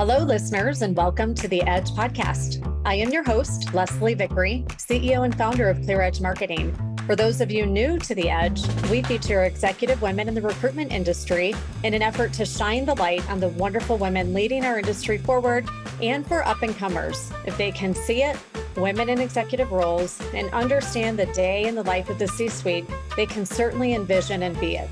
Hello, listeners, and welcome to the Edge podcast. I am your host, Leslie Vickrey, CEO and founder of Clear Edge Marketing. For those of you new to the Edge, we feature executive women in the recruitment industry in an effort to shine the light on the wonderful women leading our industry forward and for up and comers. If they can see it, women in executive roles, and understand the day in the life of the C suite, they can certainly envision and be it.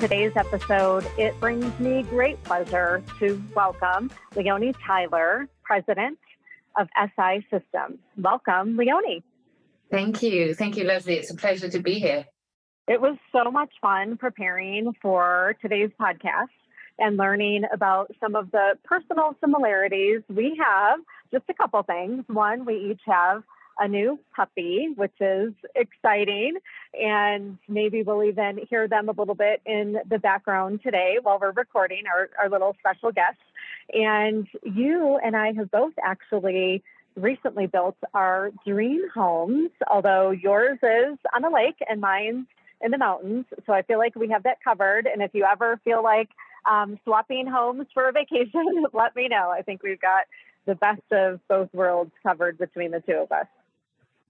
Today's episode, it brings me great pleasure to welcome Leonie Tyler, President of SI Systems. Welcome, Leonie. Thank you. Thank you, Leslie. It's a pleasure to be here. It was so much fun preparing for today's podcast and learning about some of the personal similarities we have. Just a couple things. One, we each have a new puppy, which is exciting. And maybe we'll even hear them a little bit in the background today while we're recording our, our little special guests. And you and I have both actually recently built our dream homes, although yours is on a lake and mine's in the mountains. So I feel like we have that covered. And if you ever feel like um, swapping homes for a vacation, let me know. I think we've got the best of both worlds covered between the two of us.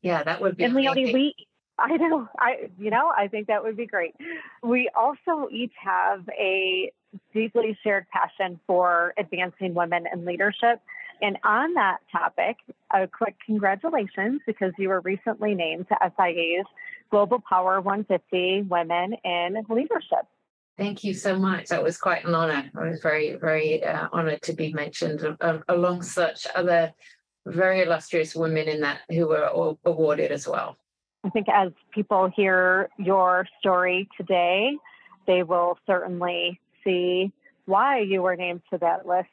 Yeah, that would be. And Leonie, we, I know, I, you know, I think that would be great. We also each have a deeply shared passion for advancing women in leadership. And on that topic, a quick congratulations because you were recently named to SIA's Global Power 150 Women in Leadership. Thank you so much. That was quite an honor. I was very, very uh, honored to be mentioned uh, along such other very illustrious women in that who were awarded as well. I think as people hear your story today, they will certainly see why you were named to that list.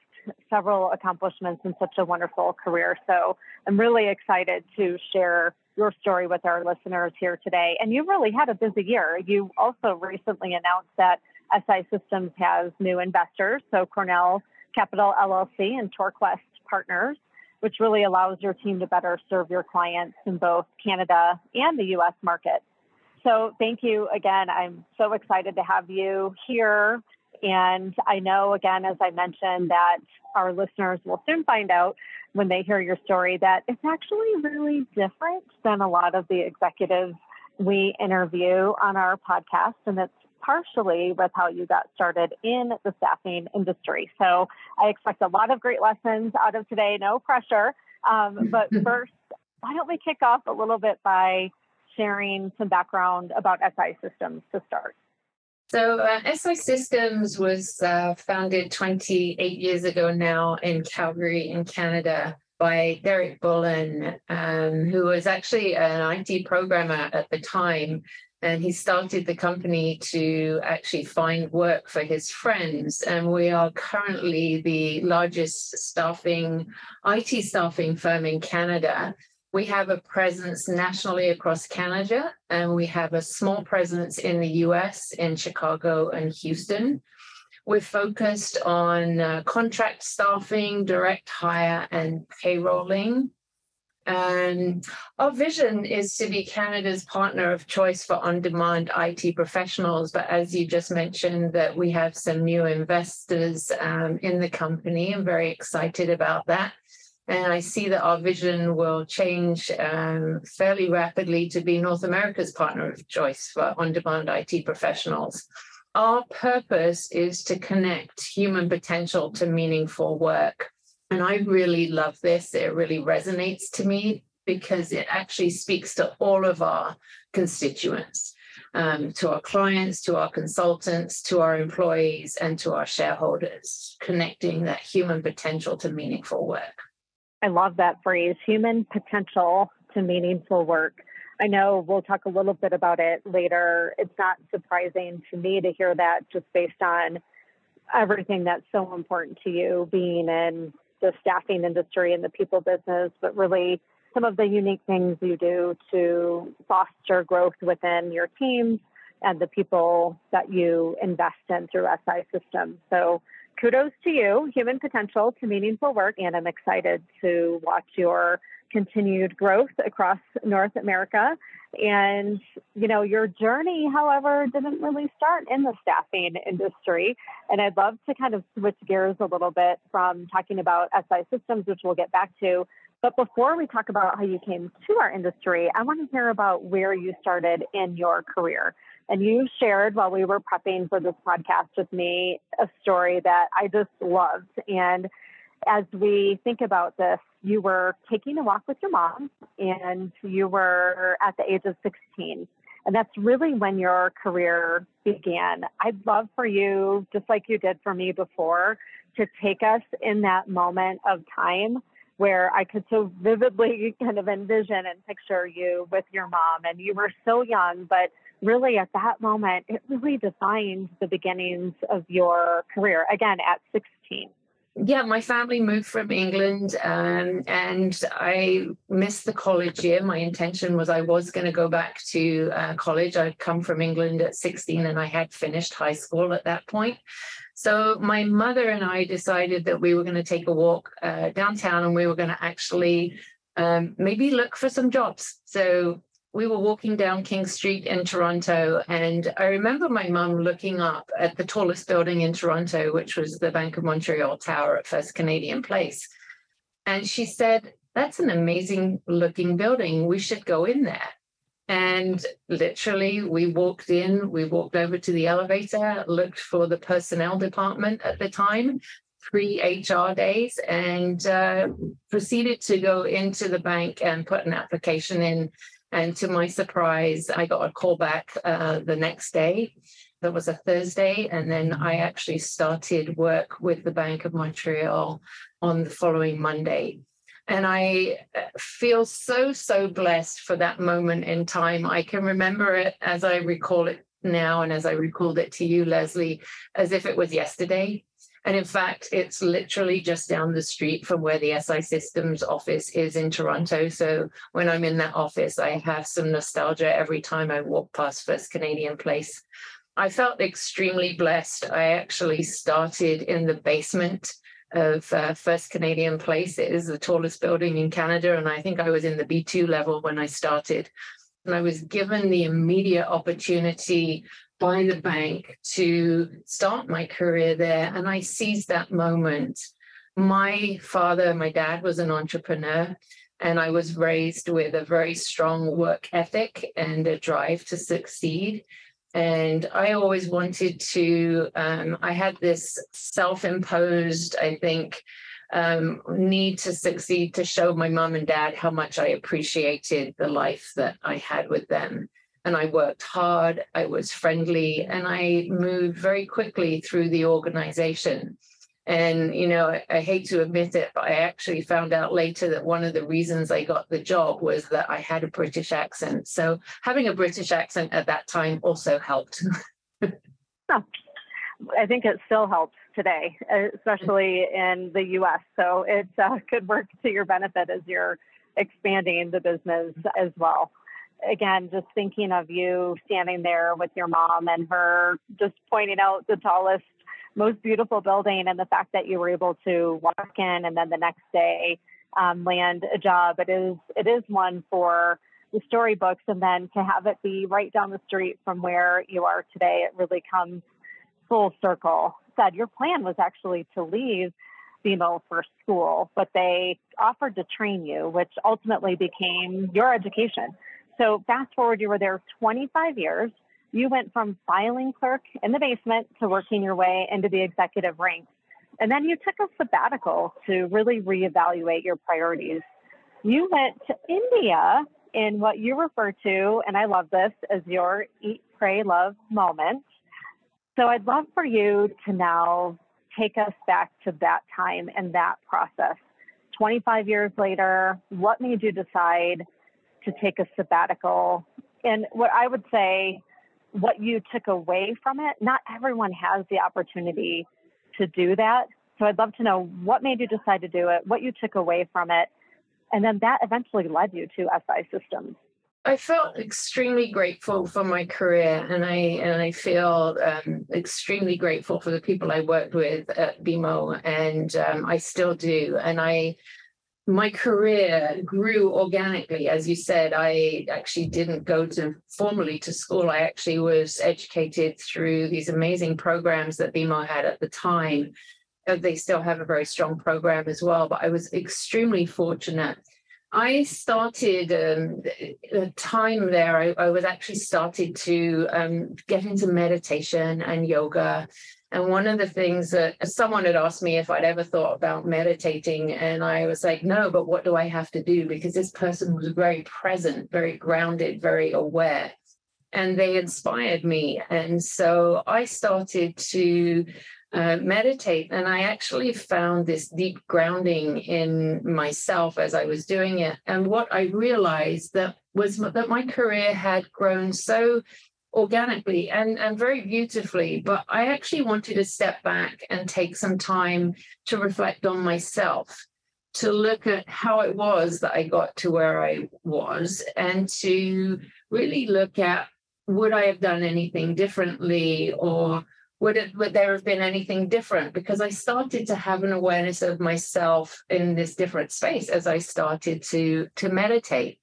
Several accomplishments in such a wonderful career. So I'm really excited to share your story with our listeners here today. And you really had a busy year. You also recently announced that SI Systems has new investors, so Cornell Capital LLC and TorQuest Partners which really allows your team to better serve your clients in both Canada and the US market. So, thank you again. I'm so excited to have you here. And I know, again, as I mentioned, that our listeners will soon find out when they hear your story that it's actually really different than a lot of the executives we interview on our podcast. And it's partially with how you got started in the staffing industry. So I expect a lot of great lessons out of today, no pressure. Um, but first, why don't we kick off a little bit by sharing some background about SI Systems to start? So, uh, SI Systems was uh, founded 28 years ago now in Calgary, in Canada, by Derek Bullen, um, who was actually an IT programmer at the time and he started the company to actually find work for his friends. And we are currently the largest staffing, IT staffing firm in Canada. We have a presence nationally across Canada, and we have a small presence in the US, in Chicago and Houston. We're focused on uh, contract staffing, direct hire, and payrolling. And our vision is to be Canada's partner of choice for on-demand IT professionals. But as you just mentioned, that we have some new investors um, in the company. I'm very excited about that. And I see that our vision will change um, fairly rapidly to be North America's partner of choice for on-demand IT professionals. Our purpose is to connect human potential to meaningful work. And I really love this. It really resonates to me because it actually speaks to all of our constituents, um, to our clients, to our consultants, to our employees, and to our shareholders, connecting that human potential to meaningful work. I love that phrase, human potential to meaningful work. I know we'll talk a little bit about it later. It's not surprising to me to hear that just based on everything that's so important to you being in the staffing industry and the people business, but really some of the unique things you do to foster growth within your teams and the people that you invest in through SI systems. So kudos to you, human potential to meaningful work, and I'm excited to watch your continued growth across North America. And, you know, your journey, however, didn't really start in the staffing industry. And I'd love to kind of switch gears a little bit from talking about SI systems, which we'll get back to. But before we talk about how you came to our industry, I want to hear about where you started in your career. And you shared while we were prepping for this podcast with me a story that I just loved. And as we think about this, you were taking a walk with your mom and you were at the age of 16. And that's really when your career began. I'd love for you, just like you did for me before, to take us in that moment of time where I could so vividly kind of envision and picture you with your mom. And you were so young, but really at that moment, it really defined the beginnings of your career, again, at 16 yeah, my family moved from England um, and I missed the college year. My intention was I was going to go back to uh, college. I'd come from England at 16 and I had finished high school at that point. So my mother and I decided that we were going to take a walk uh, downtown and we were going to actually um, maybe look for some jobs. So we were walking down King Street in Toronto, and I remember my mum looking up at the tallest building in Toronto, which was the Bank of Montreal Tower at First Canadian Place. And she said, That's an amazing looking building. We should go in there. And literally, we walked in, we walked over to the elevator, looked for the personnel department at the time, pre HR days, and uh, proceeded to go into the bank and put an application in and to my surprise, I got a call back uh, the next day. That was a Thursday. And then I actually started work with the Bank of Montreal on the following Monday. And I uh, feel so, so blessed for that moment in time. I can remember it as I recall it now and as I recalled it to you, Leslie, as if it was yesterday. And in fact, it's literally just down the street from where the SI Systems office is in Toronto. So when I'm in that office, I have some nostalgia every time I walk past First Canadian Place. I felt extremely blessed. I actually started in the basement of uh, First Canadian Place. It is the tallest building in Canada. And I think I was in the B2 level when I started. And I was given the immediate opportunity by the bank to start my career there. And I seized that moment. My father, my dad was an entrepreneur, and I was raised with a very strong work ethic and a drive to succeed. And I always wanted to, um, I had this self imposed, I think, um, need to succeed to show my mom and dad how much I appreciated the life that I had with them and I worked hard, I was friendly, and I moved very quickly through the organization. And, you know, I, I, hate to admit it, but I actually found out later that one of the reasons I got the job was that I had a British accent. So having a British accent at that time also helped. I think it still helps today, especially in the US. So it uh, could work to your benefit as you're expanding the business as well again, just thinking of you standing there with your mom and her just pointing out the tallest, most beautiful building and the fact that you were able to walk in and then the next day um, land a job. It is it is one for the storybooks, and then to have it be right down the street from where you are today, it really comes full circle. Said your plan was actually to leave BMO for school, but they offered to train you, which ultimately became your education. So fast forward, you were there 25 years. You went from filing clerk in the basement to working your way into the executive ranks. And then you took a sabbatical to really reevaluate your priorities. You went to India in what you refer to, and I love this, as your eat, pray, love moment. So I'd love for you to now take us back to that time and that process. 25 years later, what made you decide to take a sabbatical. And what I would say, what you took away from it, not everyone has the opportunity to do that. So I'd love to know what made you decide to do it, what you took away from it, and then that eventually led you to SI Systems. I felt extremely grateful for my career, and I and I feel um, extremely grateful for the people I worked with at BMO, and um, I still do. And I, my career grew organically, as you said. I actually didn't go to formally to school. I actually was educated through these amazing programs that BMO had at the time. Uh, they still have a very strong program as well, but I was extremely fortunate I started um, a time there. I, I, was actually started to um, get into meditation and yoga. And one of the things that someone had asked me if I'd ever thought about meditating, and I was like, no, but what do I have to do? Because this person was very present, very grounded, very aware. And they inspired me. And so I started to uh, meditate. And I actually found this deep grounding in myself as I was doing it. And what I realized that was that my career had grown so organically and, and very beautifully. But I actually wanted to step back and take some time to reflect on myself, to look at how it was that I got to where I was, and to really look at would I have done anything differently or would it would there have been anything different because i started to have an awareness of myself in this different space as i started to to meditate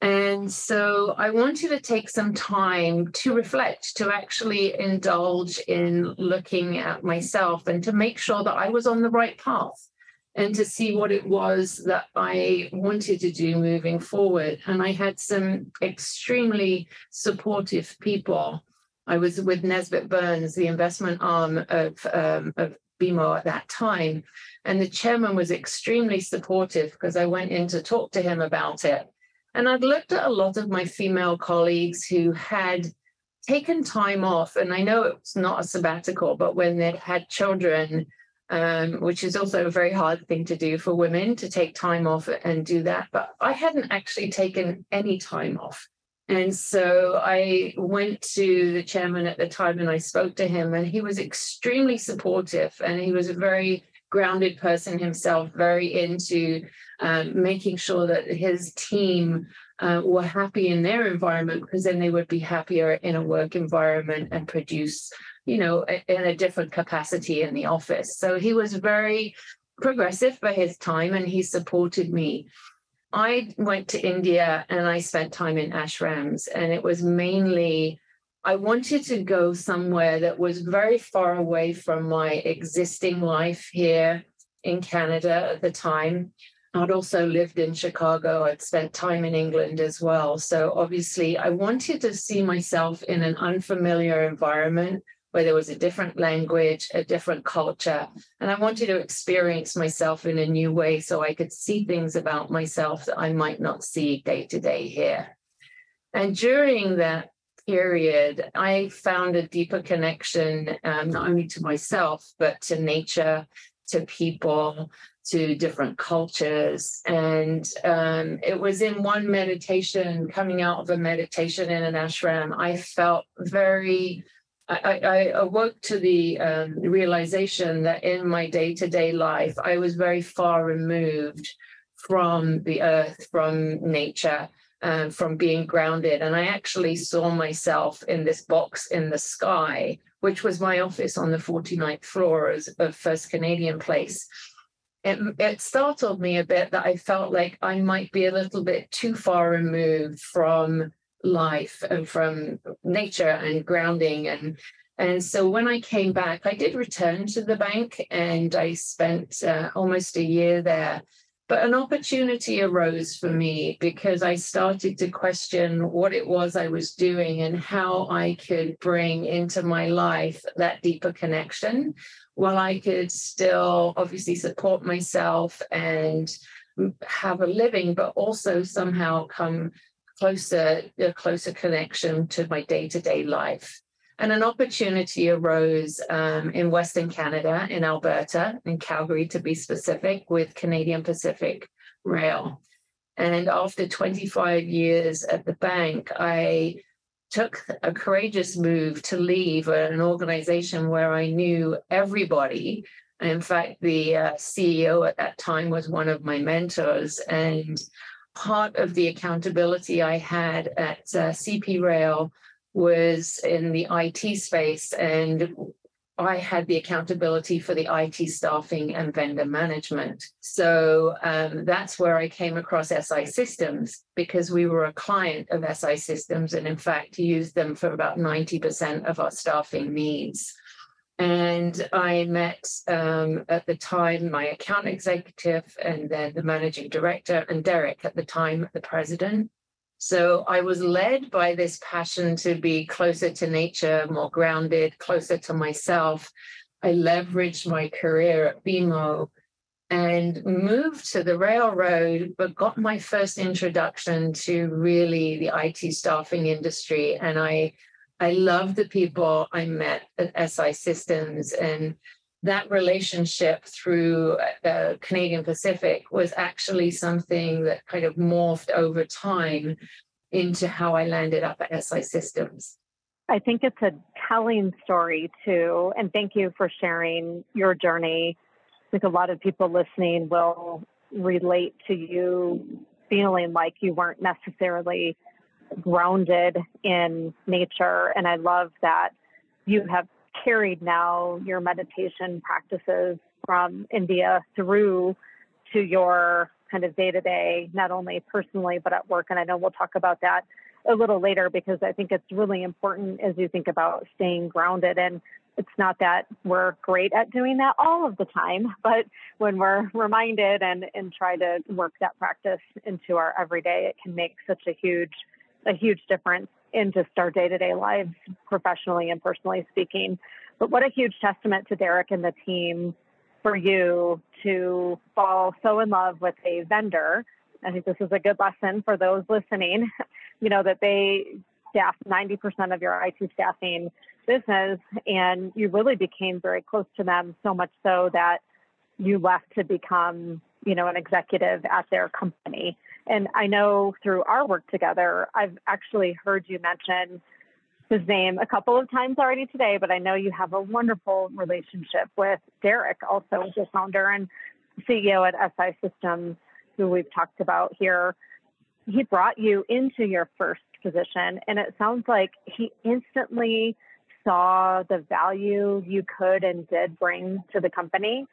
and so i wanted to take some time to reflect to actually indulge in looking at myself and to make sure that i was on the right path and to see what it was that I wanted to do moving forward. And I had some extremely supportive people I was with Nesbitt Burns, the investment arm of, um, of BMO at that time. And the chairman was extremely supportive because I went in to talk to him about it. And I'd looked at a lot of my female colleagues who had taken time off. And I know it's not a sabbatical, but when they'd had children, um, which is also a very hard thing to do for women to take time off and do that. But I hadn't actually taken any time off. And so I went to the chairman at the time and I spoke to him, and he was extremely supportive. And he was very grounded person himself, very into um, making sure that his team uh, were happy in their environment because then they would be happier in a work environment and produce, you know, in a different capacity in the office. So he was very progressive for his time and he supported me. I went to India and I spent time in ashrams, and it was mainly I wanted to go somewhere that was very far away from my existing life here in Canada at the time. I'd also lived in Chicago. I'd spent time in England as well. So obviously, I wanted to see myself in an unfamiliar environment where there was a different language, a different culture. And I wanted to experience myself in a new way so I could see things about myself that I might not see day to day here. And during that period, I found a deeper connection, um, not only to myself, but to nature, to people, to different cultures. And um, it was in one meditation, coming out of a meditation in an ashram, I felt very I, I awoke to the um, realization that in my day to day life, I was very far removed from the earth, from nature, uh, from being grounded. And I actually saw myself in this box in the sky, which was my office on the 49th floor of First Canadian Place. It, it startled me a bit that I felt like I might be a little bit too far removed from life and from nature and grounding and and so when I came back, I did return to the bank and I spent uh, almost a year there. But an opportunity arose for me because I started to question what it was I was doing and how I could bring into my life that deeper connection while I could still obviously support myself and have a living, but also somehow come closer, a closer connection to my day to day life. And an opportunity arose um, in Western Canada, in Alberta, in Calgary to be specific, with Canadian Pacific Rail. And after 25 years at the bank, I took a courageous move to leave an organization where I knew everybody. In fact, the uh, CEO at that time was one of my mentors. And part of the accountability I had at uh, CP Rail was in the IT space, and I had the accountability for the IT staffing and vendor management. So um, that's where I came across SI Systems because we were a client of SI Systems and, in fact, used them for about 90% of our staffing needs. And I met um, at the time my account executive and then the managing director, and Derek at the time, the president. So I was led by this passion to be closer to nature, more grounded, closer to myself. I leveraged my career at BMO and moved to the railroad, but got my first introduction to really the IT staffing industry. And I I love the people I met at SI Systems and that relationship through uh, Canadian Pacific was actually something that kind of morphed over time into how I landed up at SI Systems. I think it's a telling story too. And thank you for sharing your journey. I think a lot of people listening will relate to you feeling like you weren't necessarily grounded in nature. And I love that you have carried now your meditation practices from India through to your kind of day to day, not only personally, but at work. And I know we'll talk about that a little later because I think it's really important as you think about staying grounded. And it's not that we're great at doing that all of the time, but when we're reminded and, and try to work that practice into our everyday, it can make such a huge, a huge difference in just our day to day lives, professionally and personally speaking. But what a huge testament to Derek and the team for you to fall so in love with a vendor. I think this is a good lesson for those listening, you know, that they staff 90% of your IT staffing business and you really became very close to them so much so that you left to become, you know, an executive at their company. And I know through our work together, I've actually heard you mention his name a couple of times already today, but I know you have a wonderful relationship with Derek, also the founder and CEO at SI Systems, who we've talked about here. He brought you into your first position, and it sounds like he instantly saw the value you could and did bring to the company.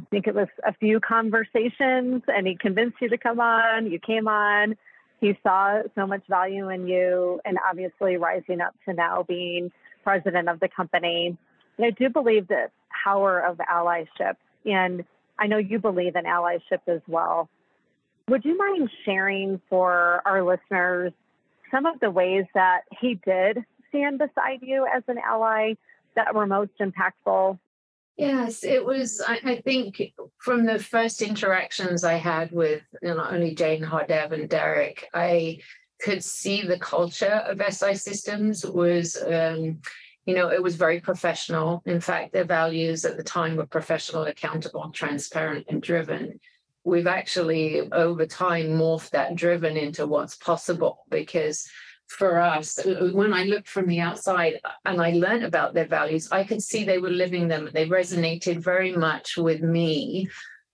I think it was a few conversations, and he convinced you to come on. You came on he saw so much value in you and obviously rising up to now being president of the company. And I do believe the power of allyship. And I know you believe in allyship as well. Would you mind sharing for our listeners some of the ways that he did stand beside you as an ally that were most impactful Yes, it was. I, I, think from the first interactions I had with you know, not only Jane Hardev and Derek, I could see the culture of SI Systems was, um, you know, it was very professional. In fact, their values at the time were professional, accountable, transparent, and driven. We've actually, over time, morphed that driven into what's possible because for us uh, when i looked from the outside uh, and i learned about their values i could see they were living them they resonated very much with me.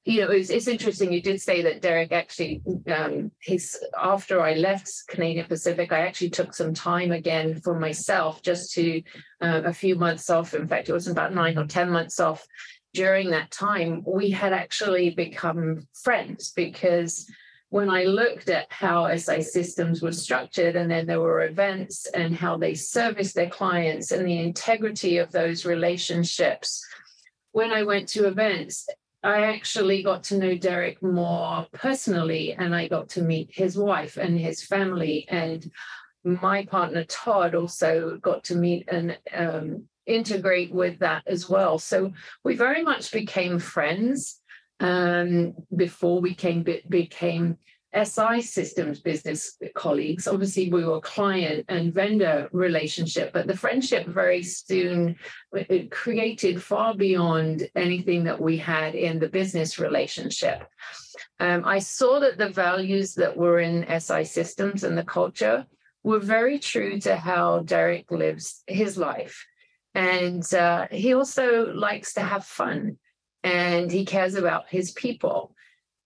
You know it's, it's interesting you did say that derek actually um his after i left canadian pacific i actually took some time again for myself just to uh, a few months off in fact it was about nine or ten months off during that time we had actually become friends because when I looked at how SI systems were structured, and then there were events and how they service their clients and the integrity of those relationships, when I went to events, I actually got to know Derek more personally, and I got to meet his wife and his family. And my partner, Todd, also got to meet and um, integrate with that as well. So we very much became friends um, before we came became SI systems business colleagues. Obviously, we were client and vendor relationship, but the friendship very soon it created far beyond anything that we had in the business relationship. Um, I saw that the values that were in SI systems and the culture were very true to how Derek lives his life. And uh, he also likes to have fun and he cares about his people.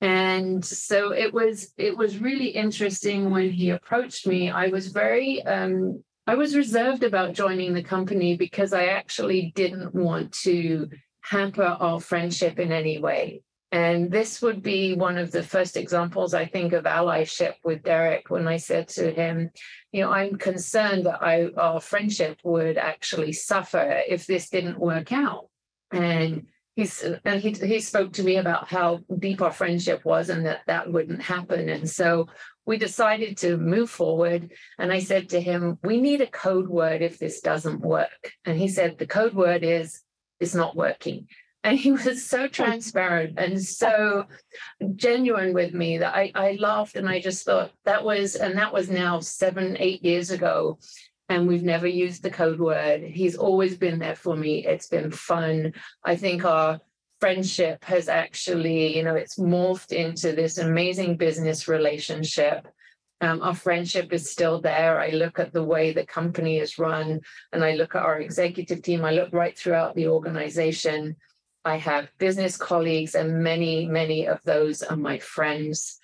And so it was it was really interesting when he approached me. I was very um, I was reserved about joining the company because I actually didn't want to hamper our friendship in any way. And this would be one of the first examples, I think, of allyship with Derek when I said to him, you know, I'm concerned that I, our friendship would actually suffer if this didn't work out. And he's and he he spoke to me about how deep our friendship was and that that wouldn't happen. And so we decided to move forward. And I said to him, we need a code word if this doesn't work. And he said, the code word is it's not working. And he was so transparent and so genuine with me that I, I laughed and I just thought that was, and that was now seven, eight years ago. And we've never used the code word. He's always been there for me. It's been fun. I think our friendship has actually, you know, it's morphed into this amazing business relationship. Um, our friendship is still there. I look at the way the company is run and I look at our executive team. I look right throughout the organization. I have business colleagues, and many, many of those are my friends.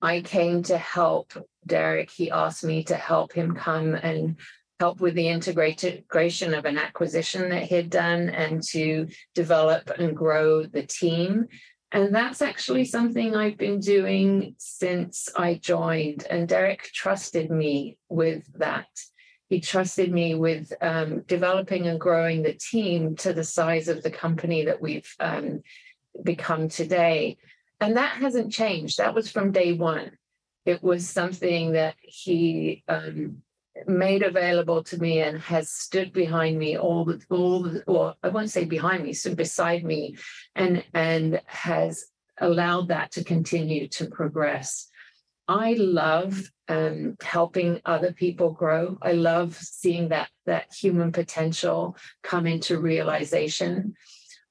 I came to help Derek. He asked me to help him come and help with the integration of an acquisition that he'd done and to develop and grow the team. And that's actually something I've been doing since I joined. And Derek trusted me with that he trusted me with um, developing and growing the team to the size of the company that we've um, become today. And that hasn't changed. That was from day one. It was something that he um, made available to me and has stood behind me all the all the well, I won't say behind me, stood beside me, and and has allowed that to continue to progress. I love um, helping other people grow. I love seeing that that human potential come into realization.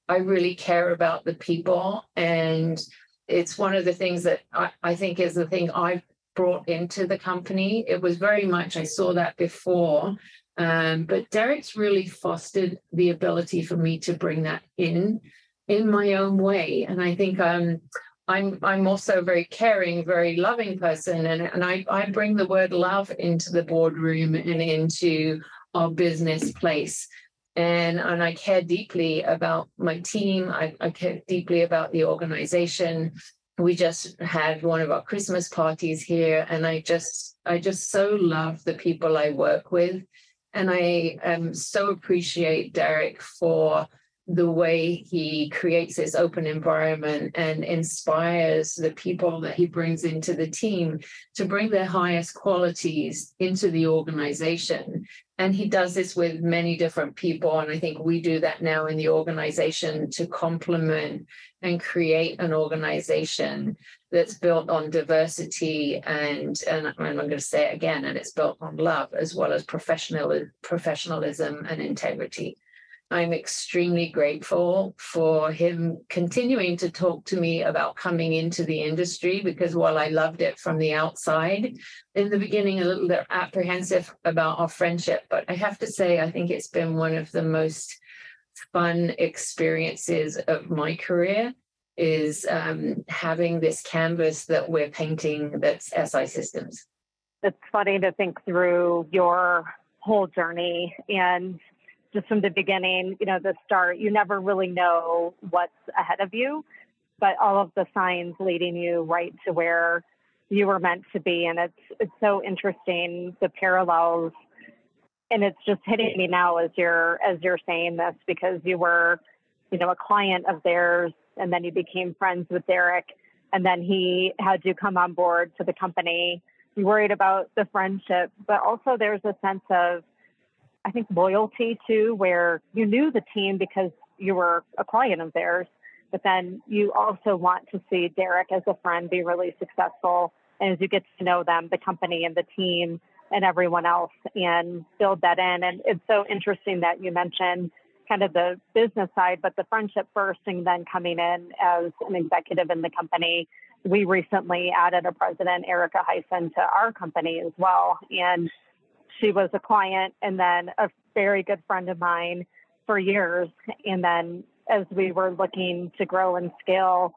I really care about the people, and it's one of the things that I, I think is the thing I've brought into the company. It was very much I saw that before, um, but Derek's really fostered the ability for me to bring that in in my own way, and I think um, I'm I'm also a very caring, very loving person, and and I I bring the word love into the boardroom and into our business place, and and I care deeply about my team. I, I care deeply about the organization. We just had one of our Christmas parties here, and I just I just so love the people I work with, and I um, so appreciate Derek for the way he creates this open environment and inspires the people that he brings into the team to bring their highest qualities into the organization. And he does this with many different people. And I think we do that now in the organization to complement and create an organization that's built on diversity and, and I'm going to say it again, and it's built on love as well as professional, professionalism and integrity. I'm extremely grateful for him continuing to talk to me about coming into the industry because while I loved it from the outside, in the beginning, a little bit apprehensive about our friendship. But I have to say, I think it's been one of the most fun experiences of my career is um, having this canvas that we're painting that's SI Systems. It's funny to think through your whole journey and just from the beginning, you know, the start, you never really know what's ahead of you, but all of the signs leading you right to where you were meant to be. And it's it's so interesting the parallels and it's just hitting me now as you're as you're saying this because you were, you know, a client of theirs and then you became friends with Derek and then he had you come on board to the company. You worried about the friendship, but also there's a sense of I think, loyalty to where you knew the team because you were a client of theirs, but then you also want to see Derek as a friend be really successful. And as you get to know them, the company and the team and everyone else, and build that in. And it's so interesting that you mentioned kind of the business side, but the friendship first, and then coming in as an executive in the company. We recently added a president, Erica Heisen, to our company as well. And she was a client and then a very good friend of mine for years. And then as we were looking to grow and scale,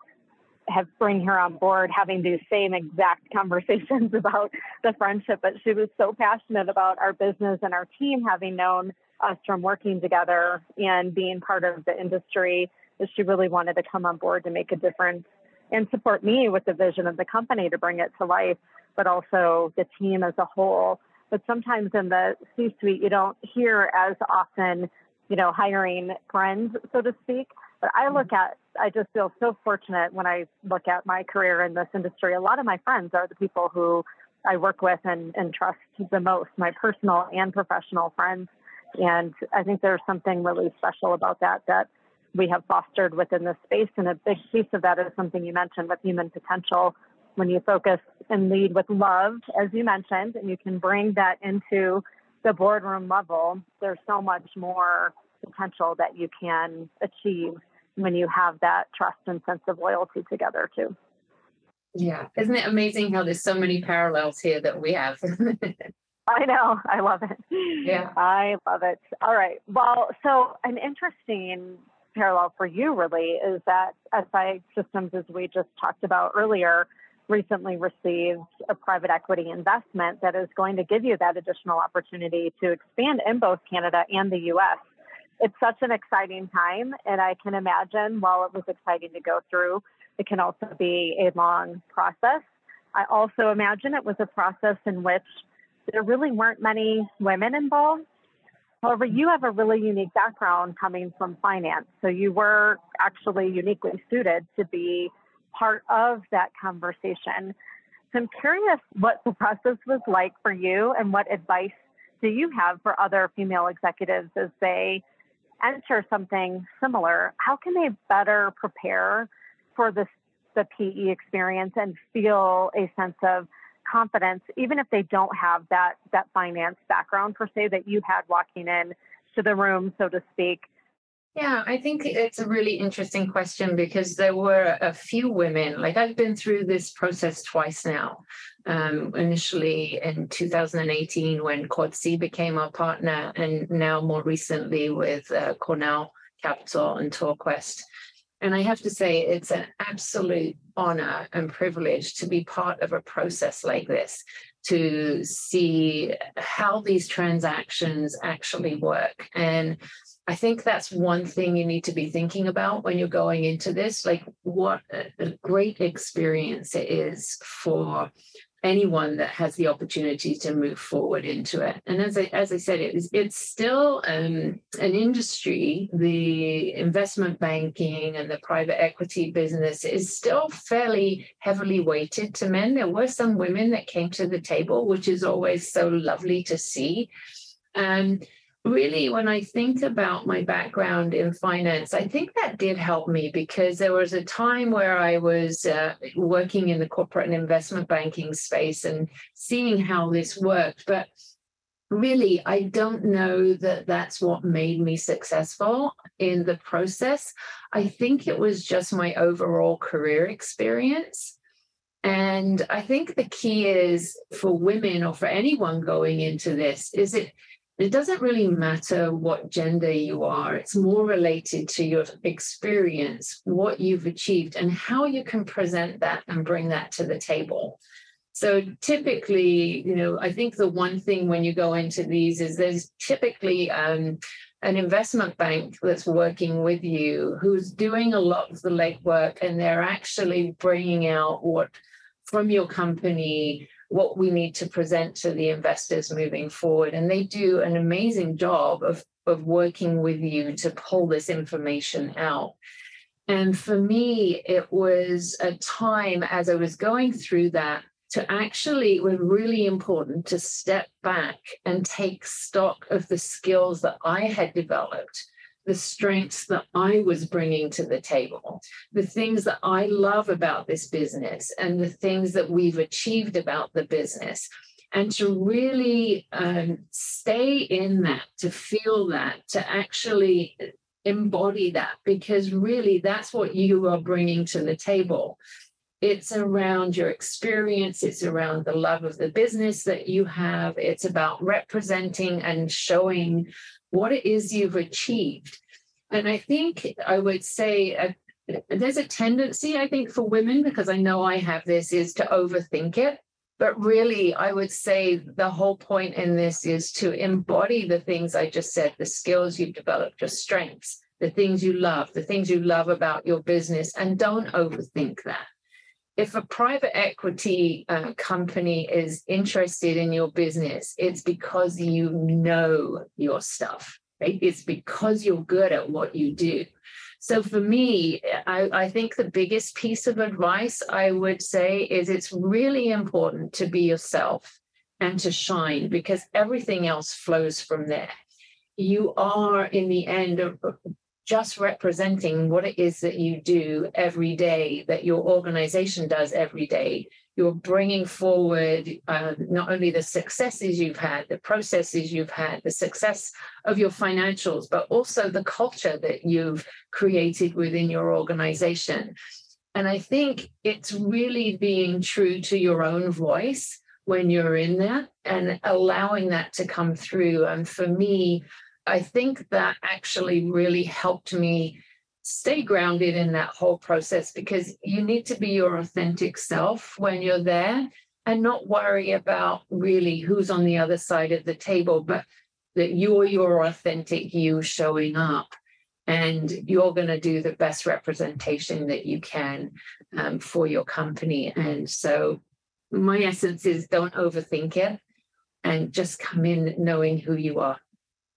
have bring her on board having these same exact conversations about the friendship but she was so passionate about our business and our team having known us from working together and being part of the industry that she really wanted to come on board to make a difference and support me with the vision of the company to bring it to life but also the team as a whole but sometimes in the c suite you don't hear as often you know hiring friends so to speak but I look mm-hmm. at, I just feel so fortunate when I look at my career in this industry. A lot of my friends are the people who I work with and, and trust the most, my personal and professional friends. And I think there's something really special about that that we have fostered within this space. And a big piece of that is something you mentioned with human potential. When you focus and lead with love, as you mentioned, and you can bring that into the boardroom level, there's so much more potential that you can achieve when you have that trust and sense of loyalty together too. Yeah. Isn't it amazing how there's so many parallels here that we have? I know. I love it. Yeah. I love it. All right. Well, so an interesting parallel for you really is that SI Systems, as we just talked about earlier, recently received a private equity investment that is going to give you that additional opportunity to expand in both Canada and the US it's such an exciting time. And I can imagine while it was exciting to go through, it can also be a long process. I also imagine it was a process in which there really weren't many women involved. However, you have a really unique background coming from finance. So you were actually uniquely suited to be part of that conversation. So I'm curious what the process was like for you and what advice do you have for other female executives as they enter something similar, how can they better prepare for this, the PE experience and feel a sense of confidence, even if they don't have that that finance background per se that you had walking in to the room, so to speak, yeah, I think it's a really interesting question because there were a few women, like I've been through this process twice now. Um, initially in 2018 when C became our partner, and now more recently with uh, Cornell Capital and TorQuest. And I have to say, it's an absolute honor and privilege to be part of a process like this, to see how these transactions actually work. And I think that's one thing you need to be thinking about when you're going into this. Like, what a great experience it is for anyone that has the opportunity to move forward into it. And as I, as I said, it is, it's still um, an industry, the investment banking and the private equity business is still fairly heavily weighted to men. There were some women that came to the table, which is always so lovely to see. Um, really, when I think about my background in finance, I think that did help me because there was a time where I was uh, working in the corporate and investment banking space and seeing how this worked. But really, I don't know that that's what made me successful in the process. I think it was just my overall career experience. And I think the key is for women or for anyone going into this is it it doesn't really matter what gender you are. It's more related to your experience, what you've achieved, and how you can present that and bring that to the table. So typically, you know, I think the one thing when you go into these is there's typically um, an investment bank that's working with you who's doing a lot of the legwork and they're actually bringing out what from your company what we need to present to the investors moving forward. And they do an amazing job of, of working with you to pull this information out. And for me, it was a time as I was going through that to actually, it was really important to step back and take stock of the skills that I had developed the strengths that I was bringing to the table, the things that I love about this business, and the things that we've achieved about the business. And to really um, stay in that, to feel that, to actually embody that, because really that's what you are bringing to the table. It's around your experience, it's around the love of the business that you have, it's about representing and showing what it is you've achieved. And I think I would say a, there's a tendency, I think, for women, because I know I have this, is to overthink it. But really, I would say the whole point in this is to embody the things I just said, the skills you've developed, your strengths, the things you love, the things you love about your business, and don't overthink that. If a private equity uh, company is interested in your business, it's because you know your stuff, right? It's because you're good at what you do. So for me, I, I, think the biggest piece of advice I would say is it's really important to be yourself and to shine because everything else flows from there. You are, in the end, just representing what it is that you do every day, that your organization does every day. You're bringing forward uh, not only the successes you've had, the processes you've had, the success of your financials, but also the culture that you've created within your organization. And I think it's really being true to your own voice when you're in there and allowing that to come through. And for me, I think that actually really helped me stay grounded in that whole process because you need to be your authentic self when you're there and not worry about really who's on the other side of the table, but that you're your authentic you showing up and you're going to do the best representation that you can um, for your company. And so, my essence is don't overthink it and just come in knowing who you are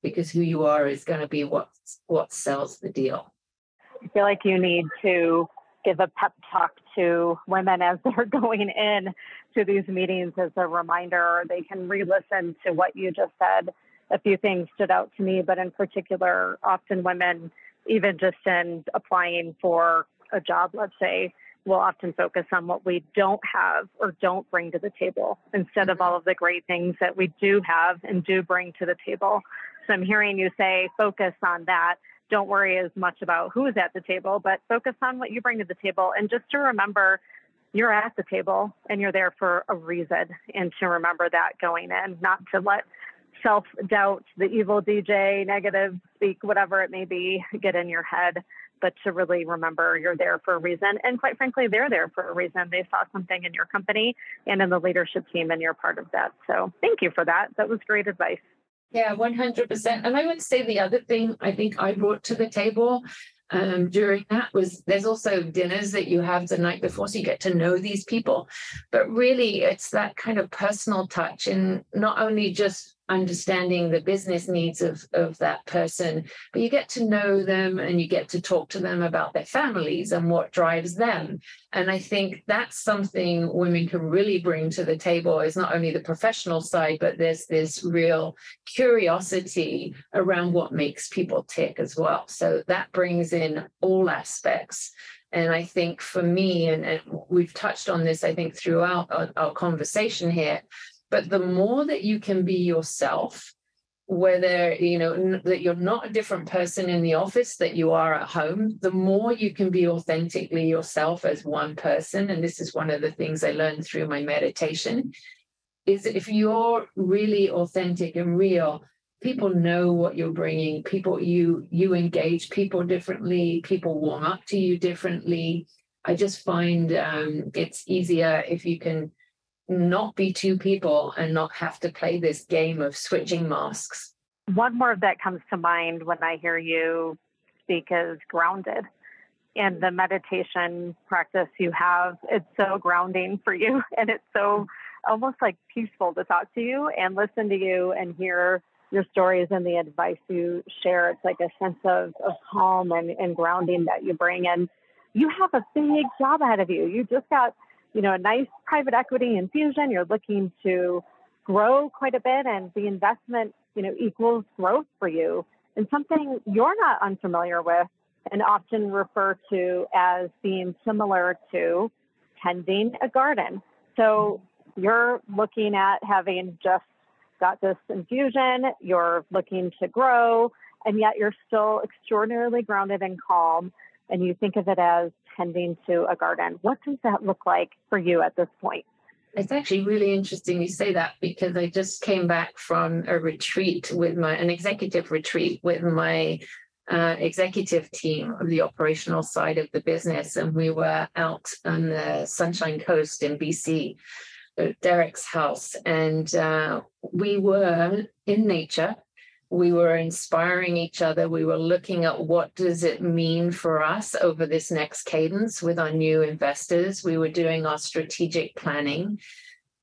because who you are is going to be what what sells the deal. I feel like you need to give a pep talk to women as they're going in to these meetings as a reminder. They can re-listen to what you just said. A few things stood out to me, but in particular, often women, even just in applying for a job, let's say, will often focus on what we don't have or don't bring to the table instead of mm-hmm. all of the great things that we do have and do bring to the table. So I'm hearing you say focus on that. Don't worry as much about who's at the table, but focus on what you bring to the table. And just to remember, you're at the table and you're there for a reason. And to remember that going in, not to let self doubt, the evil DJ, negative speak, whatever it may be, get in your head, but to really remember you're there for a reason. And quite frankly, they're there for a reason. They saw something in your company and in the leadership team, and you're part of that. So thank you for that. That was great advice. Yeah, 100%. And I would say the other thing I think I brought to the table um, during that was there's also dinners that you have the night before so you get to know these people but really it's that kind of personal touch and not only just understanding the business needs of, of that person, but you get to know them and you get to talk to them about their families and what drives them. And I think that's something women can really bring to the table is not only the professional side, but there's this real curiosity around what makes people tick as well. So that brings in all aspects. And I think for me, and, and we've touched on this, I think, throughout our, our conversation here, but the more that you can be yourself, whether you know n- that you're not a different person in the office that you are at home the more you can be authentically yourself as one person and this is one of the things i learned through my meditation is if you're really authentic and real people know what you're bringing people you you engage people differently people warm up to you differently. I just find um, it's easier if you can not be two people and not have to play this game of switching masks. One word that comes to mind when I hear you speak is grounded. And the meditation practice you have, it's so grounding for you. And it's so almost like peaceful to talk to you and listen to you and hear your stories and the advice you share. It's like a sense of, of calm and, and grounding that you bring. And you have a big job ahead of you. You just got you know, a nice private equity infusion, you're looking to grow quite a bit and the investment, you know, equals growth for you and something you're not unfamiliar with and often refer to as being similar to tending a garden. So you're looking at having just got this infusion, you're looking to grow, and yet you're still extraordinarily grounded and calm and you think of it as tending to a garden. What does that look like for you at this point? It's actually really interesting you say that because I just came back from a retreat with my an executive retreat with my uh, executive team of the operational side of the business, and we were out on the Sunshine Coast in BC, Derek's house, and uh, we were in nature. We were inspiring each other. We were looking at what does it mean for us over this next cadence with our new investors. We were doing our strategic planning,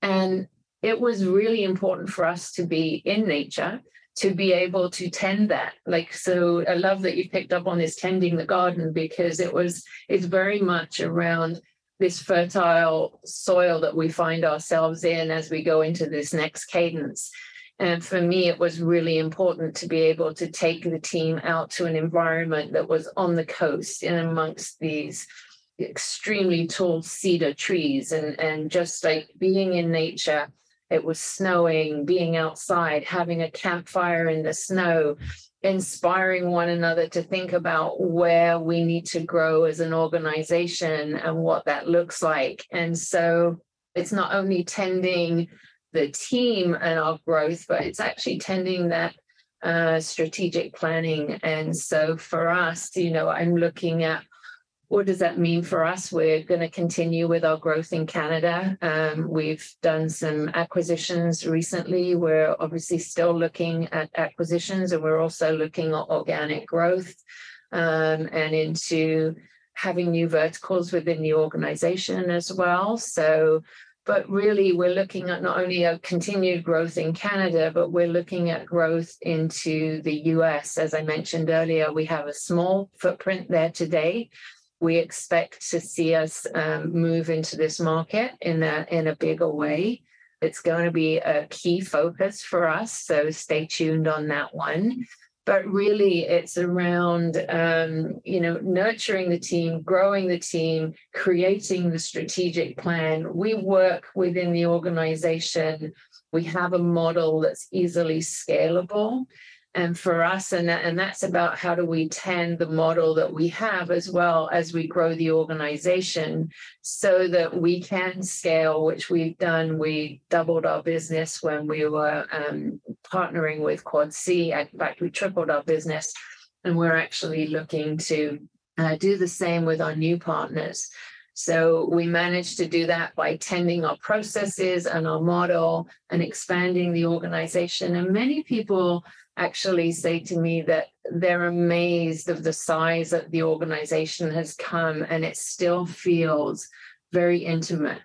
and it was really important for us to be in nature to be able to tend that like so i love that you picked up on this tending the garden because it was it's very much around this fertile soil that we find ourselves in as we go into this next cadence and for me it was really important to be able to take the team out to an environment that was on the coast and amongst these extremely tall cedar trees and and just like being in nature it was snowing, being outside, having a campfire in the snow, inspiring one another to think about where we need to grow as an organization and what that looks like. And so it's not only tending the team and our growth, but it's actually tending that uh, strategic planning. And so for us, you know, I'm looking at what does that mean for us? We're going to continue with our growth in Canada. Um, we've done some acquisitions recently. We're obviously still looking at acquisitions and we're also looking at organic growth um, and into having new verticals within the organization as well. So, but really, we're looking at not only a continued growth in Canada, but we're looking at growth into the US. As I mentioned earlier, we have a small footprint there today we expect to see us um, move into this market in a, in a bigger way. It's going to be a key focus for us, so stay tuned on that one. But really, it's around um, you know nurturing the team, growing the team, creating the strategic plan. We work within the organization. We have a model that's easily scalable and for us and that, and that's about how do we tend the model that we have as well as we grow the organization so that we can scale which we've done. We doubled our business when we were um, partnering with Quad-C. In fact we tripled our business and we're actually looking to uh, do the same with our new partners. So we managed to do that by tending our processes and our model and expanding the organization. And many people actually say to me that they're amazed of the size that the organization has come and it still feels very intimate.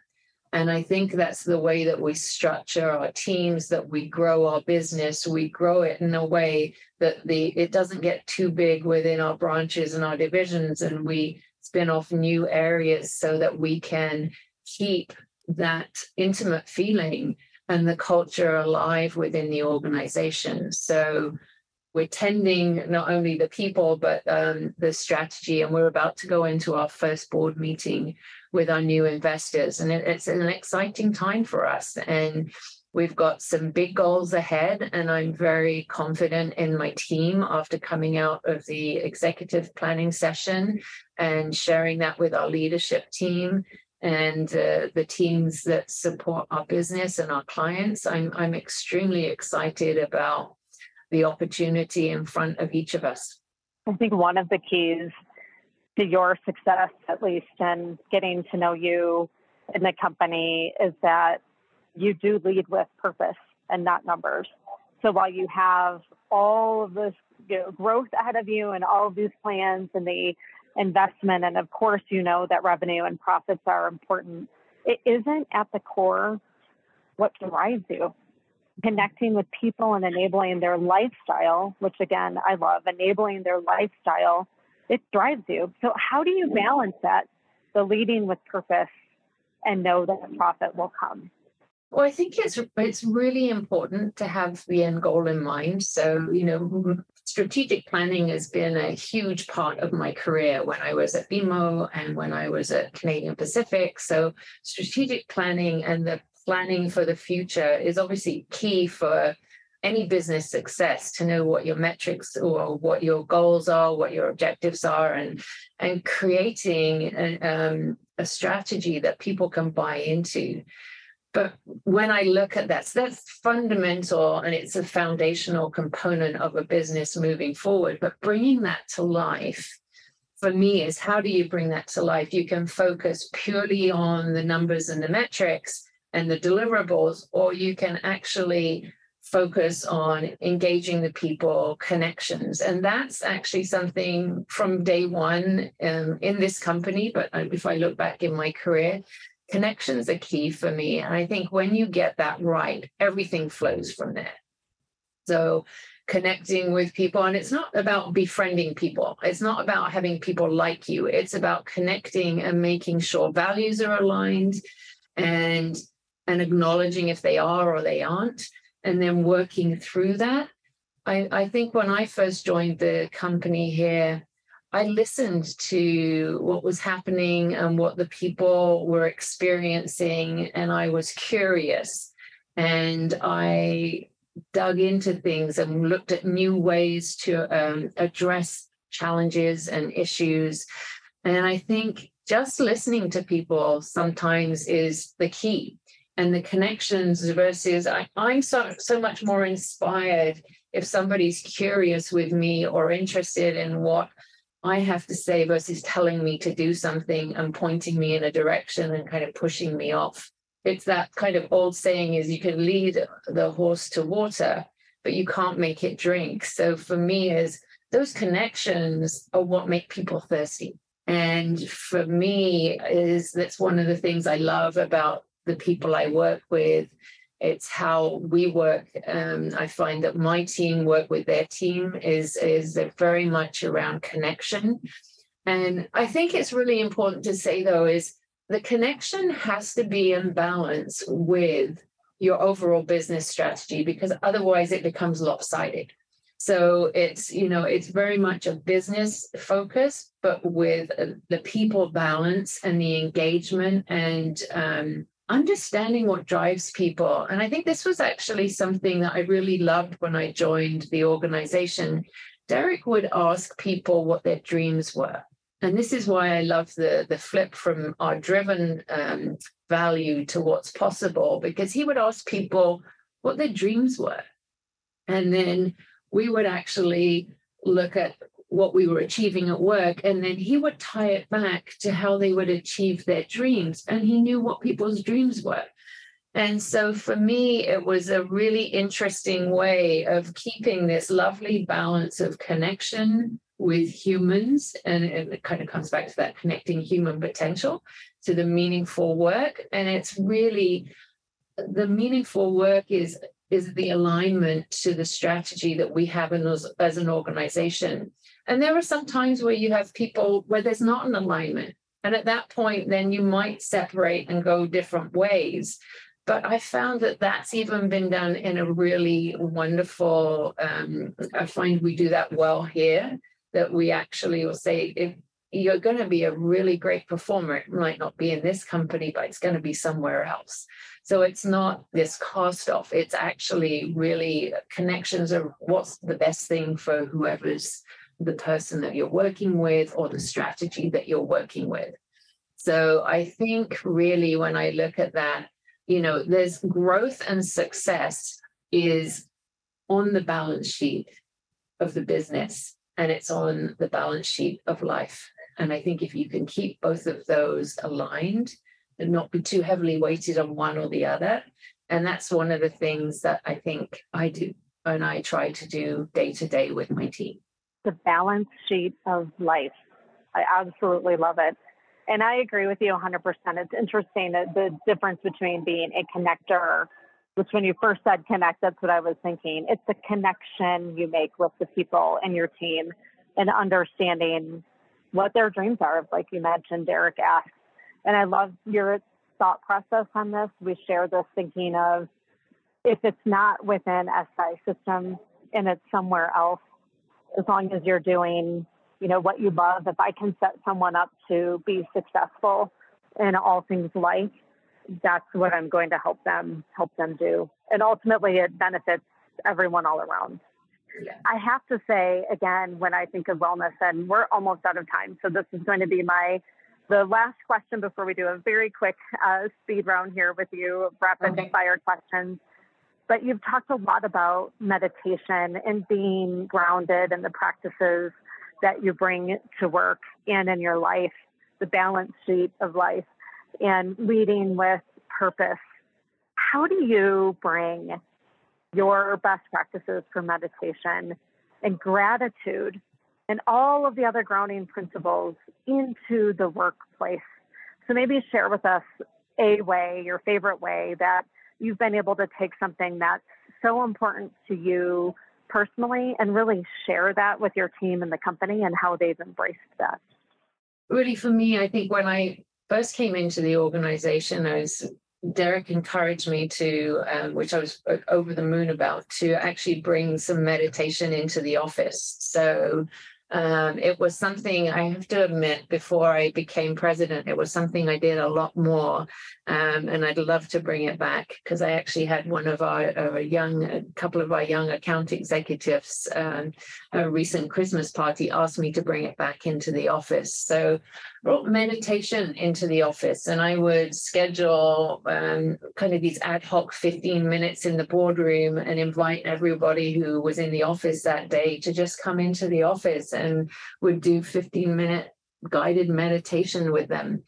And I think that's the way that we structure our teams, that we grow our business. We grow it in a way that the it doesn't get too big within our branches and our divisions, and we spin off new areas so that we can keep that intimate feeling and the culture alive within the organization. So we're tending not only the people, but um, the strategy. And we're about to go into our first board meeting with our new investors. And it, it's an exciting time for us. And we've got some big goals ahead. And I'm very confident in my team after coming out of the executive planning session and sharing that with our leadership team and uh, the teams that support our business and our clients. I'm, I'm extremely excited about the opportunity in front of each of us. I think one of the keys to your success, at least, and getting to know you in the company, is that you do lead with purpose and not numbers. So while you have all of this you know, growth ahead of you and all of these plans and the investment. And of course, you know that revenue and profits are important. It isn't at the core what drives you. Connecting with people and enabling their lifestyle, which again, I love, enabling their lifestyle, it drives you. So, how do you balance that, the leading with purpose, and know that profit will come? Well, I think it's it's really important to have the end goal in mind. So, you know, strategic planning has been a huge part of my career when I was at BMO and when I was at Canadian Pacific. So, strategic planning and the planning for the future is obviously key for any business success to know what your metrics or what your goals are, what your objectives are, and and creating a, um, a strategy that people can buy into But when I look at that, so that's fundamental and it's a foundational component of a business moving forward. But bringing that to life for me is how do you bring that to life? You can focus purely on the numbers and the metrics and the deliverables, or you can actually focus on engaging the people, connections. And that's actually something from day one um, in this company. But if I look back in my career, connections are key for me. And I think when you get that right, everything flows from there. So connecting with people and it's not about befriending people it's not about having people like you it's about connecting and making sure values are aligned and and acknowledging if they are or they aren't and then working through that i i think when i first joined the company here I listened to what was happening and what the people were experiencing, and I was curious. And I dug into things and looked at new ways to um, address challenges and issues. And I think just listening to people sometimes is the key. And the connections versus I, I'm so so much more inspired if somebody's curious with me or interested in what I have to say versus telling me to do something and pointing me in a direction and kind of pushing me off. It's that kind of old saying is you can lead the horse to water but you can't make it drink. So for me is those connections are what make people thirsty. And for me is that's one of the things i love about the people i work with it's how we work um, i find that my team work with their team is is very much around connection and i think it's really important to say though is the connection has to be in balance with your overall business strategy because otherwise it becomes lopsided. So it's, you know, it's very much a business focus, but with the people balance and the engagement and um, understanding what drives people. And I think this was actually something that I really loved when I joined the organization. Derek would ask people what their dreams were and this is why I love the the flip from our driven um, value to what's possible, because he would ask people what their dreams were, and then we would actually look at what we were achieving at work, and then he would tie it back to how they would achieve their dreams, and he knew what people's dreams were. And so for me, it was a really interesting way of keeping this lovely balance of connection with humans and, it kind of comes back to that connecting human potential to the meaningful work and it's really the meaningful work is is the alignment to the strategy that we have in those, as an organization and there are some times where you have people where there's not an alignment and at that point then you might separate and go different ways but I found that that's even been done in a really wonderful. Um, I find we do that well here that we actually will say if you're going to be a really great performer it might not be in this company but it's going to be somewhere else so it's not this cost off it's actually really connections of what's the best thing for whoever's the person that you're working with or the strategy that you're working with so i think really when i look at that you know there's growth and success is on the balance sheet of the business and it's on the balance sheet of life. And I think if you can keep both of those aligned and not be too heavily weighted on one or the other, and that's one of the things that I think I do and I try to do day to day with my team. The balance sheet of life. I absolutely love it. And I agree with you 100%. It's interesting that the difference between being a connector which when you first said connect, that's what I was thinking. It's the connection you make with the people in your team and understanding what their dreams are, like you mentioned, Derek asked. And I love your thought process on this. We share this thinking of if it's not within SI systems and it's somewhere else, as long as you're doing, you know, what you love, if I can set someone up to be successful in all things life, that's what I'm going to help them help them do. And ultimately it benefits everyone all around. Yeah. I have to say again, when I think of wellness, and we're almost out of time, so this is going to be my The last question before we do a very quick uh, speed round here with you, rapid okay. fire questions. But you've talked a lot about meditation and being grounded and the practices that you bring to work and in your life, the balance sheet of life, and leading with purpose. How do you bring your best practices for meditation and gratitude and all of the other grounding principles into the workplace. So maybe share with us a way, your favorite way that you've been able to take something that's so important to you personally and really share that with your team and the company and how they've embraced that. Really, for me, I think when I first came into the organization, I was Derek encouraged me to, um, which I was over the moon about, to actually bring some meditation into the office. So um, it was something I have to admit before I became president, it was something I did a lot more. Um, and I'd love to bring it back because I actually had one of our, our, young, a couple of our young account executives, um, a recent Christmas party asked me to bring it back into the office. So brought meditation into the office and I would schedule um, kind of these ad hoc 15 minutes in the boardroom and invite everybody who was in the office that day to just come into the office and would do 15 minute guided meditation with them.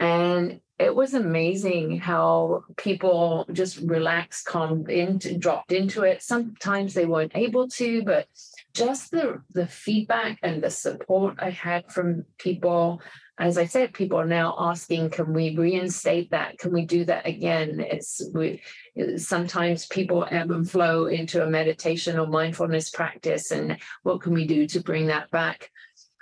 And it was amazing how people just relaxed, calmed into, dropped into it. Sometimes they weren't able to, but just the the feedback and the support I had from people. As I said, people are now asking, "Can we reinstate that? Can we do that again?" It's we, sometimes people ebb and flow into a meditation or mindfulness practice, and what can we do to bring that back?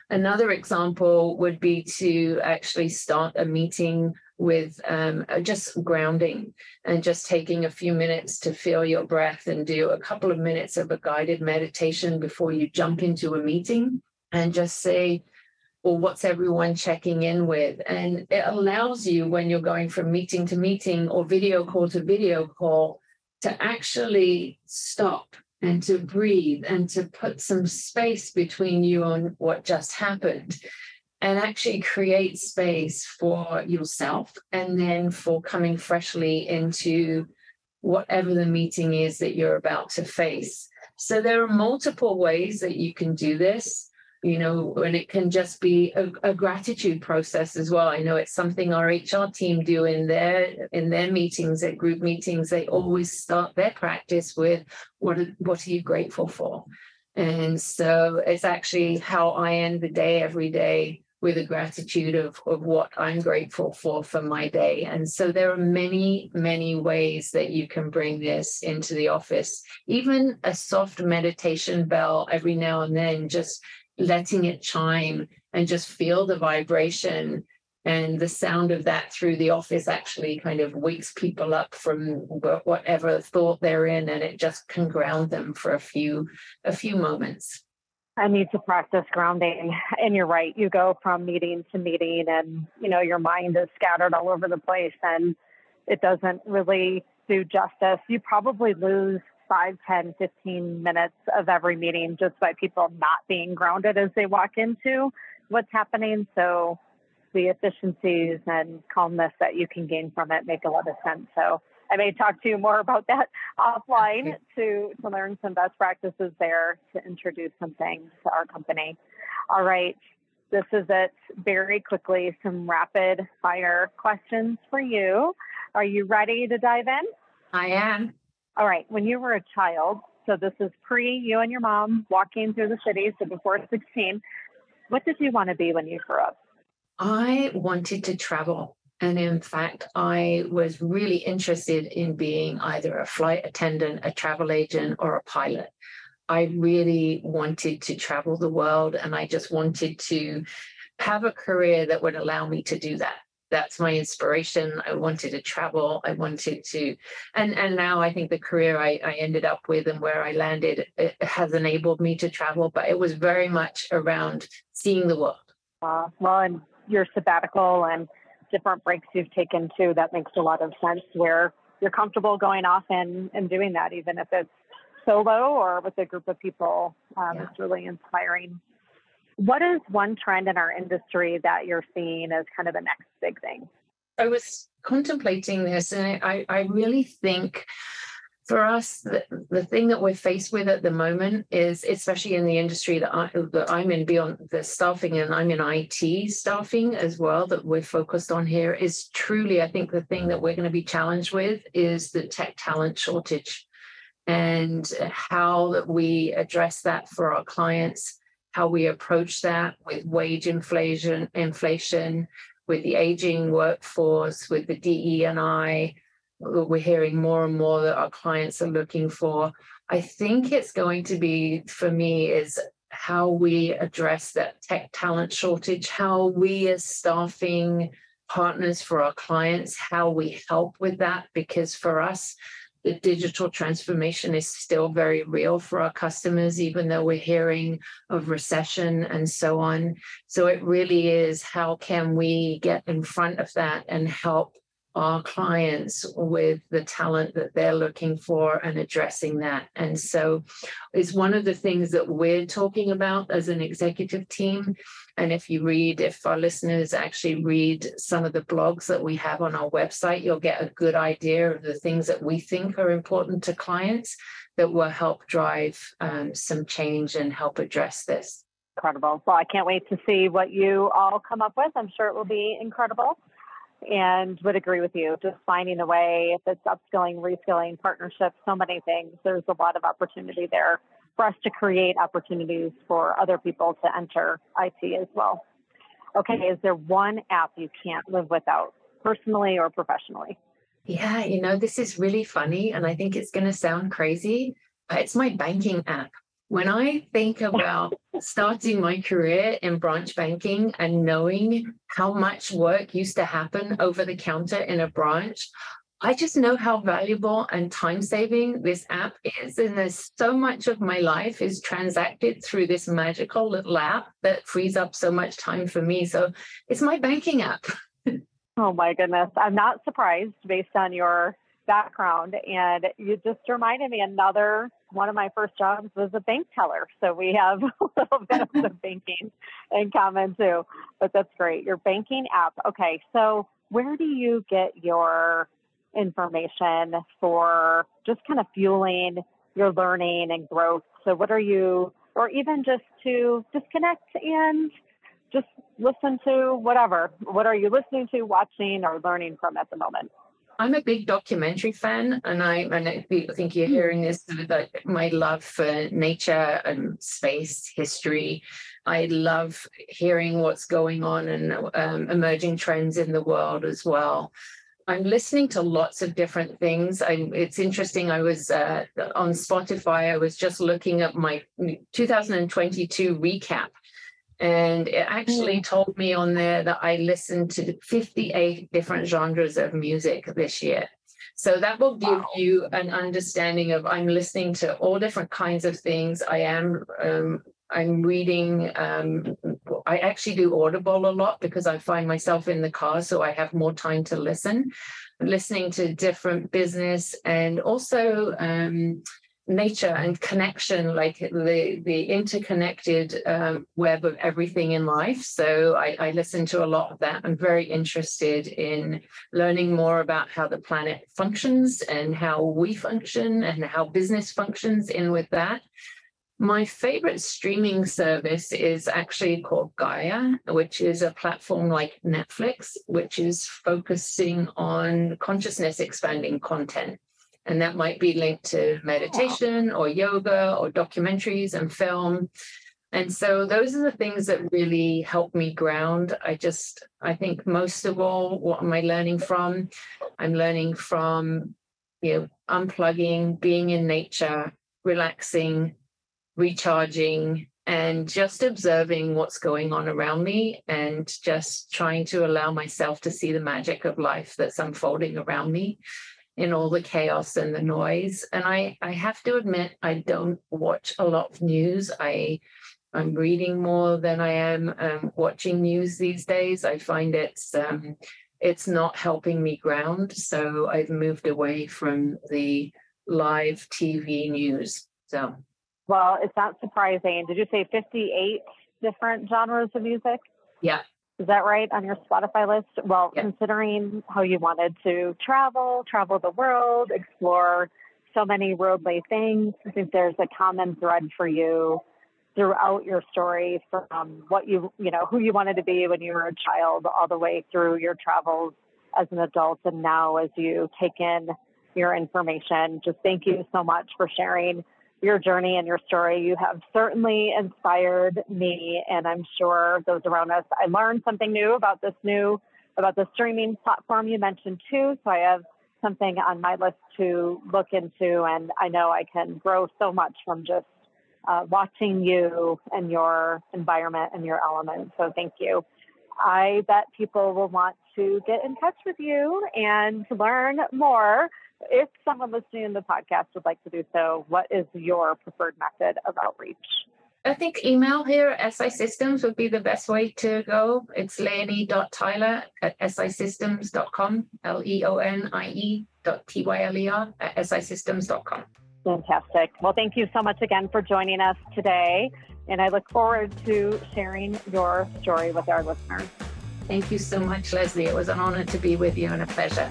Another example would be to actually start a meeting with um, uh, just grounding and just taking a few minutes to feel your breath and do a couple of minutes of a guided meditation before you jump into a meeting and just say, well, what's everyone checking in with? And it allows you, when you're going from meeting to meeting or video call to video call, to actually stop and to breathe and to put some space between you and what just happened and actually create space for yourself and then for coming freshly into whatever the meeting is that you're about to face. So there are multiple ways that you can do this, you know, and it can just be a, a, gratitude process as well. I know it's something our HR team do in their in their meetings, at group meetings. They always start their practice with what what are you grateful for? And so it's actually how I end the day every day with a gratitude of, of what I'm grateful for for my day. And so there are many, many ways that you can bring this into the office. Even a soft meditation bell every now and then, just letting it chime and just feel the vibration and the sound of that through the office actually kind of wakes people up from whatever thought they're in and it just can ground them for a few a few moments I need to practice grounding. And you're right. You go from meeting to meeting, and you know your mind is scattered all over the place, and it doesn't really do justice. You probably lose 5, 10, 15 minutes of every meeting just by people not being grounded as they walk into what's happening. So the efficiencies and calmness that you can gain from it make a lot of sense. So I may talk to you more about that offline to, to learn some best practices there to introduce some things to our company. All right. This is it. Very quickly, some rapid fire questions for you. Are you ready to dive in? I am. All right. When you were a child, so this is pre you and your mom walking through the city, so before 16, what did you want to be when you grew up? I wanted to travel. And in fact, I was really interested in being either a flight attendant, a travel agent, or a pilot. I really wanted to travel the world and I just wanted to have a career that would allow me to do that. That's my inspiration. I wanted to travel. I wanted to, and and now I think the career I, I ended up with and where I landed it has enabled me to travel. But it was very much around seeing the world. Uh, well, and your sabbatical and different breaks you've taken too. That makes a lot of sense where you're comfortable going off and, and doing that, even if it's solo or with a group of people. Um, yeah. It's really inspiring. What is one trend in our industry that you're seeing as kind of the next big thing? I was contemplating this, and I, I really think for us, the, the thing that we're faced with at the moment is, especially in the industry that, I, that I'm in, beyond the staffing, and I'm in IT staffing as well, that we're focused on here, is truly, I think, the thing that we're going to be challenged with is the tech talent shortage and how that we address that for our clients, how we approach that with wage inflation, inflation, with the aging workforce, with the DE and I we're hearing more and more that our clients are looking for. I think it's going to be for me is how we address that tech talent shortage, how we as staffing partners for our clients, how we help with that, because for us, the digital transformation is still very real for our customers, even though we're hearing of recession and so on. So it really is how can we get in front of that and help our clients with the talent that they're looking for and addressing that. And so it's one of the things that we're talking about as an executive team. And if you read, if our listeners actually read some of the blogs that we have on our website, you'll get a good idea of the things that we think are important to clients that will help drive um, some change and help address this. Incredible. Well, I can't wait to see what you all come up with. I'm sure it will be incredible and would agree with you. Just finding a way, if it's upskilling, reskilling, partnerships, so many things, there's a lot of opportunity there for us to create opportunities for other people to enter IT as well. Okay, is there one app you can't live without, personally or professionally? Yeah, you know, this is really funny, and I think it's going to sound crazy. but It's my banking app. When I think about starting my career in branch banking and knowing how much work used to happen over the counter in a branch, I just know how valuable and time saving this app is. And there's so much of my life is transacted through this magical little app that frees up so much time for me. So it's my banking app. oh my goodness. I'm not surprised based on your background. And you just reminded me another one of my first jobs was a bank teller. So we have a little bit of the banking in common too. But that's great. Your banking app. Okay. So where do you get your information for just kind of fueling your learning and growth? So what are you, or even just to disconnect and just listen to whatever. What are you listening to, watching, or learning from at the moment? I'm a big documentary fan, and I and I think you're hearing this that my love for nature and space history. I love hearing what's going on and um, emerging trends in the world as well. I'm listening to lots of different things. I, it's interesting. I was uh, on Spotify. I was just looking at my 2022 recap and it actually mm. told me on there that I listened to 58 different genres of music this year. So that will give wow. you an understanding of I'm listening to all different kinds of things. I am um, I'm reading. Um, I actually do Audible a lot because I find myself in the car, so I have more time to listen. Listening to different business and also um, nature and connection, like the the interconnected um, web of everything in life. So I, I listen to a lot of that. I'm very interested in learning more about how the planet functions and how we function and how business functions in with that. My favorite streaming service is actually called Gaia, which is a platform like Netflix, which is focusing on consciousness expanding content. And that might be linked to meditation or yoga or documentaries and film. And so those are the things that really help me ground. I just, I think most of all, what am I learning from? I'm learning from, you know, unplugging, being in nature, relaxing, recharging, and just observing what's going on around me and just trying to allow myself to see the magic of life that's unfolding around me in all the chaos and the noise. And I, I have to admit, I don't watch a lot of news. I, I'm reading more than I am um, watching news these days. I find it's um, it's not helping me ground. So I've moved away from the live TV news. So, well, it's not surprising. Did you say 58 different genres of music. Yeah. Is that right on your Spotify list? Well, Yeah. considering how you wanted to travel, travel the world, explore so many roadway things, I think there's a common thread for you throughout your story from what you, you know, who you wanted to be when you were a child all the way through your travels as an adult and now as you take in your information. Just thank you so much for sharing your journey and your story. You have certainly inspired me, and I'm sure those around us. I learned something new about this new, about the streaming platform you mentioned too. So I have something on my list to look into, and I know I can grow so much from just uh, watching you and your environment and your element. So thank you. I bet people will want to get in touch with you and learn more. If someone listening to the podcast would like to do so, what is your preferred method of outreach? I think email here at SI Systems would be the best way to go. It's leonie.tyler at sisystems.com, L E O N I E dot T Y L E R at sisystems.com. Fantastic. Well, thank you so much again for joining us today. And I look forward to sharing your story with our listeners. Thank you so much, Leslie. It was an honor to be with you and a pleasure.